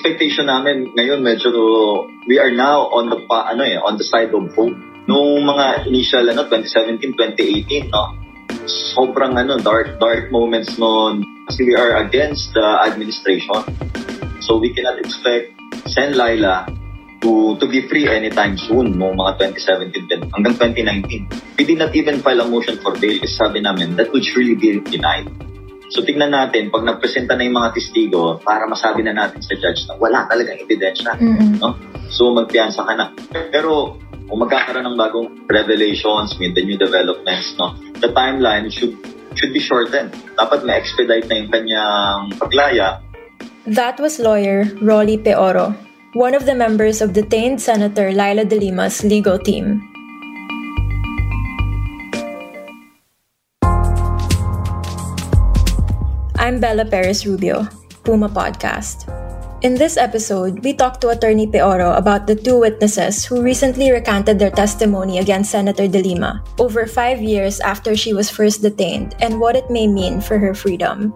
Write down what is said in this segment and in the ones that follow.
Expectation namin ngayon medyo we are now on the pa, ano eh, on the side of hope. Nung mga initial ano 2017, 2018, no. Sobrang ano dark dark moments noon kasi we are against the administration. So we cannot expect Sen Laila to to be free anytime soon no mga 2017 hanggang 2019. We did not even file a motion for bail kasi sabi namin that would surely be denied. So tignan natin, pag nagpresenta na yung mga testigo, para masabi na natin sa judge na wala talagang ebidensya. Mm-mm. No? So magpiyansa ka na. Pero kung magkakaroon ng bagong revelations, with the new developments, no, the timeline should should be shortened. Dapat ma-expedite na yung kanyang paglaya That was lawyer Rolly Peoro, one of the members of detained Senator Laila de Lima's legal team. I'm Bella Perez Rubio, Puma Podcast. In this episode, we talked to attorney Peoro about the two witnesses who recently recanted their testimony against Senator De Lima over five years after she was first detained and what it may mean for her freedom.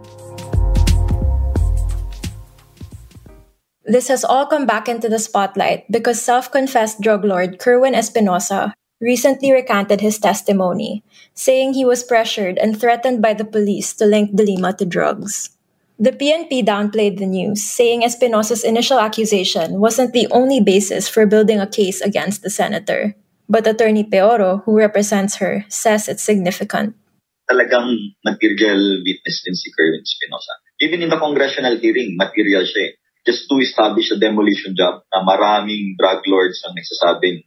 This has all come back into the spotlight because self confessed drug lord Kerwin Espinosa recently recanted his testimony, saying he was pressured and threatened by the police to link De Lima to drugs. The PNP downplayed the news, saying Espinosa's initial accusation wasn't the only basis for building a case against the senator. But attorney Peoro, who represents her, says it's significant. talagang material witness din si Kerwin Espinosa. Even in the congressional hearing, material siya eh. Just to establish a demolition job na maraming drug lords ang nagsasabing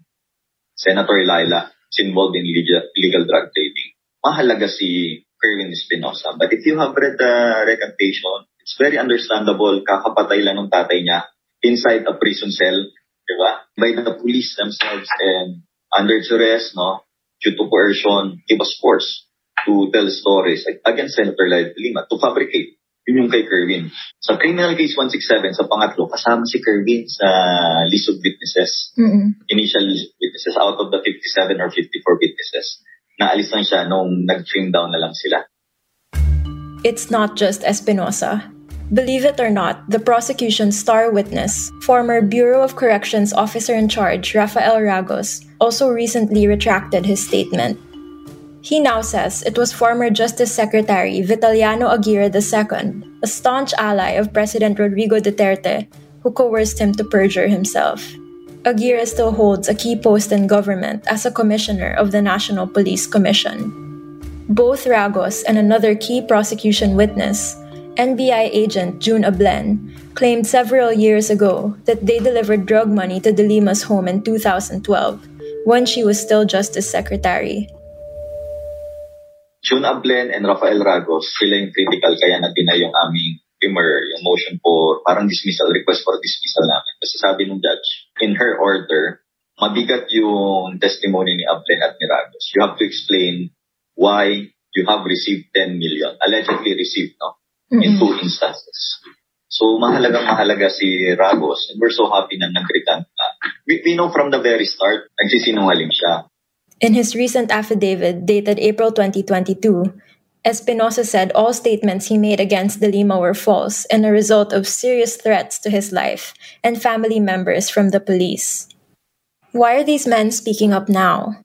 Senator Laila is involved in illegal drug trading. Mahalaga si Kerwin Espinosa. But if you have read the recantation, it's very understandable, kakapatay lang ng tatay niya inside a prison cell, di ba? By the police themselves and under duress, no? Due to coercion, he was forced to tell stories against Senator de Lima to fabricate. Yun yung kay Kerwin. Sa criminal case 167, sa pangatlo, kasama si Kerwin sa list of witnesses. Initial witnesses out of the 57 or 54 witnesses. Naalis lang siya nung nag-trim down na lang sila. It's not just Espinosa. Believe it or not, the prosecution's star witness, former Bureau of Corrections officer in charge Rafael Ragos, also recently retracted his statement. He now says it was former Justice Secretary Vitaliano Aguirre II, a staunch ally of President Rodrigo Duterte, who coerced him to perjure himself. Aguirre still holds a key post in government as a commissioner of the National Police Commission. Both Ragos and another key prosecution witness, NBI agent June Ablen, claimed several years ago that they delivered drug money to De Lima's home in 2012 when she was still Justice Secretary. June Ablen and Rafael Ragos, sila yung critical kaya na-deny yung aming primer, yung motion for parang dismissal, request for dismissal namin. Kasi sabi ng judge, in her order, mabigat yung testimony ni Ablen at ni Ragos. You have to explain why you have received 10 million, allegedly received, no? In two instances. So, mahalagang mahalaga si Ragos and we're so happy na nag-recant na. We, we know from the very start, nagsisinungaling siya. In his recent affidavit dated April 2022, Espinosa said all statements he made against De Lima were false and a result of serious threats to his life and family members from the police. Why are these men speaking up now?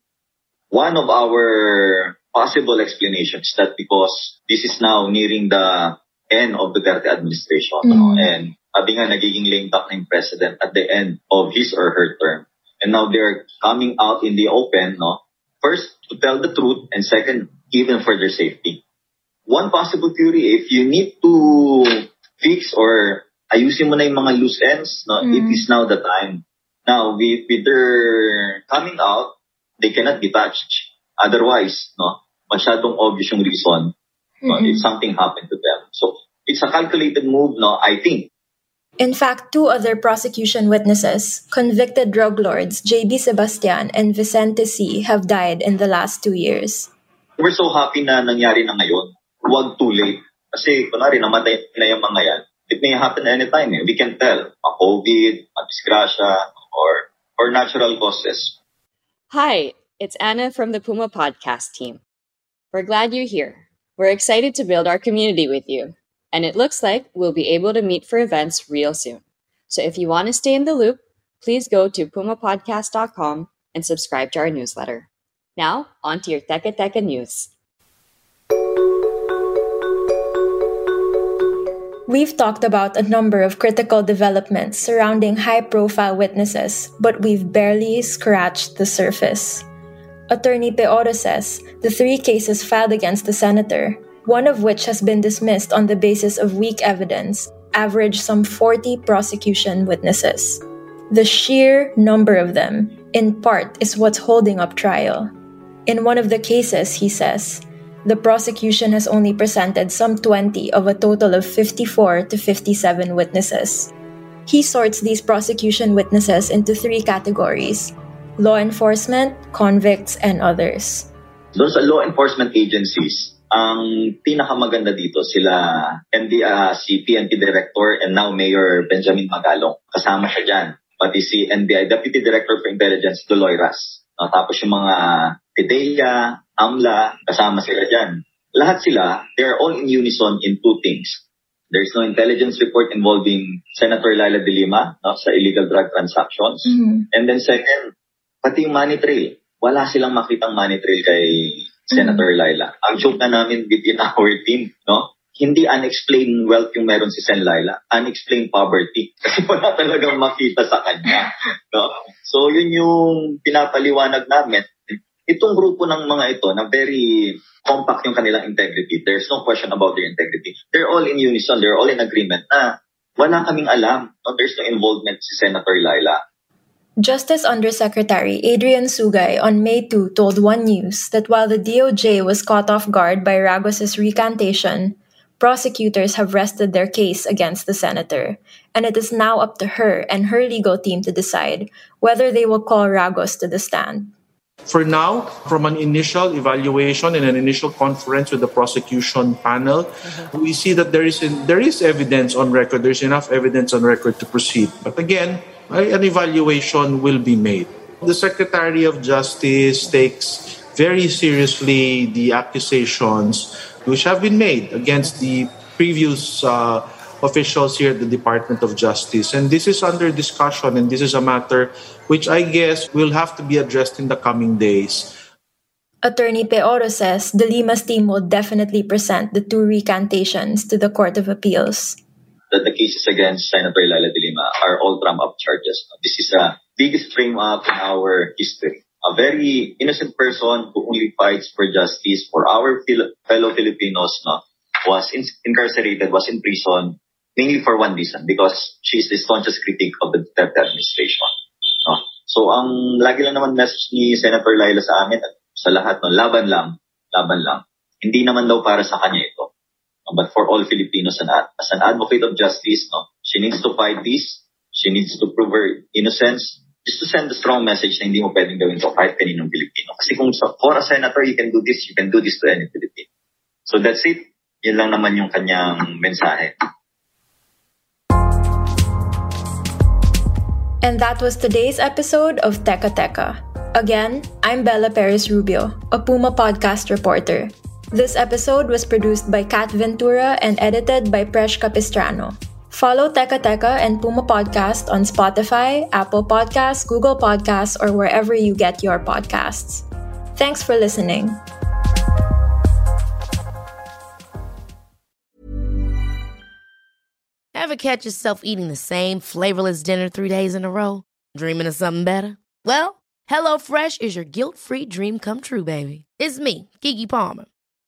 One of our possible explanations that because this is now nearing the end of the Duterte administration mm. no? and sabi nga nagiging lame duck na president at the end of his or her term. And now they're coming out in the open, no? First, to tell the truth, and second, even for their safety. One possible theory, if you need to fix or ayusin mo na yung mga loose ends, no, mm. it is now the time. Now, with, with their coming out, they cannot be touched. Otherwise, no, masyadong obvious yung reason no, mm-hmm. if something happened to them. So, it's a calculated move, no, I think. In fact, two other prosecution witnesses, convicted drug lords Jaybee Sebastian and Vicente Sy, have died in the last two years. We're so happy na nangyari na ngayon. Huwag too late. Kasi, kunwari, namatay na yung mga yan. It may happen anytime. Eh. We can tell. A COVID, a disgrasya, or, or natural causes. Hi, it's Anna from the Puma podcast team. We're glad you're here. We're excited to build our community with you. And it looks like we'll be able to meet for events real soon. So if you want to stay in the loop, please go to pumapodcast.com and subscribe to our newsletter. Now, on to your Teka Teka news. We've talked about a number of critical developments surrounding high profile witnesses, but we've barely scratched the surface. Attorney Peoro says the three cases filed against the senator, one of which has been dismissed on the basis of weak evidence, average some 40 prosecution witnesses. The sheer number of them, in part, is what's holding up trial. In one of the cases, he says, the prosecution has only presented some 20 of a total of 54 to 57 witnesses. He sorts these prosecution witnesses into three categories law enforcement, convicts, and others. Those are law enforcement agencies, ang pinakamaganda dito sila ND, uh, si PNP Director and now Mayor Benjamin Magalong. Kasama siya dyan. Pati si NBI Deputy Director for Intelligence, Doloy Ras. Uh, tapos yung mga Fidelia, AMLA, kasama sila dyan. Lahat sila, they are all in unison in two things. There's no intelligence report involving Senator Laila de Lima no, sa illegal drug transactions. Mm-hmm. And then second, pati yung money trail. Wala silang makitang money trail kay Senator mm-hmm. Laila. Ang joke na namin within our team, no? hindi unexplained wealth yung meron si Sen Laila. Unexplained poverty. Kasi wala talagang makita sa kanya. No? So, yun yung pinapaliwanag namin itong grupo ng mga ito na very compact yung kanilang integrity. There's no question about their integrity. They're all in unison. They're all in agreement na wala kaming alam. No? There's no involvement si Senator Laila. Justice Undersecretary Adrian Sugay on May 2 told One News that while the DOJ was caught off guard by Ragos's recantation, prosecutors have rested their case against the senator, and it is now up to her and her legal team to decide whether they will call Ragos to the stand. For now, from an initial evaluation and an initial conference with the prosecution panel, uh-huh. we see that there is in, there is evidence on record. There's enough evidence on record to proceed. But again, an evaluation will be made. The Secretary of Justice takes very seriously the accusations which have been made against the previous uh, officials here at the Department of Justice. And this is under discussion, and this is a matter which I guess will have to be addressed in the coming days. Attorney Peoro says De Lima's team will definitely present the two recantations to the Court of Appeals. That the cases against Senator Laila de Lima are all trump-up charges. This is the biggest frame-up in our history. A very innocent person who only fights for justice for our fellow Filipinos no, was in- incarcerated, was in prison, mainly for one reason, because she's the staunchest critic of the Duterte administration. No? So, ang lagi lang naman message ni Senator Laila sa amin at sa lahat, no, laban lang, laban lang. Hindi naman daw para sa kanya? But for all Filipinos, and as an advocate of justice, no, she needs to fight this. She needs to prove her innocence. Just to send a strong message na hindi mo pwedeng gawin to kahit kaninong Pilipino. Kasi kung sa, for a senator, you can do this, you can do this to any Filipino. So that's it. Yun lang naman yung kanyang mensahe. And that was today's episode of Teka Teka. Again, I'm Bella Perez Rubio, a Puma podcast reporter. This episode was produced by Kat Ventura and edited by Presh Capistrano. Follow Teka Teka and Puma Podcast on Spotify, Apple Podcasts, Google Podcasts, or wherever you get your podcasts. Thanks for listening. Ever catch yourself eating the same flavorless dinner three days in a row? Dreaming of something better? Well, HelloFresh is your guilt free dream come true, baby. It's me, Keke Palmer.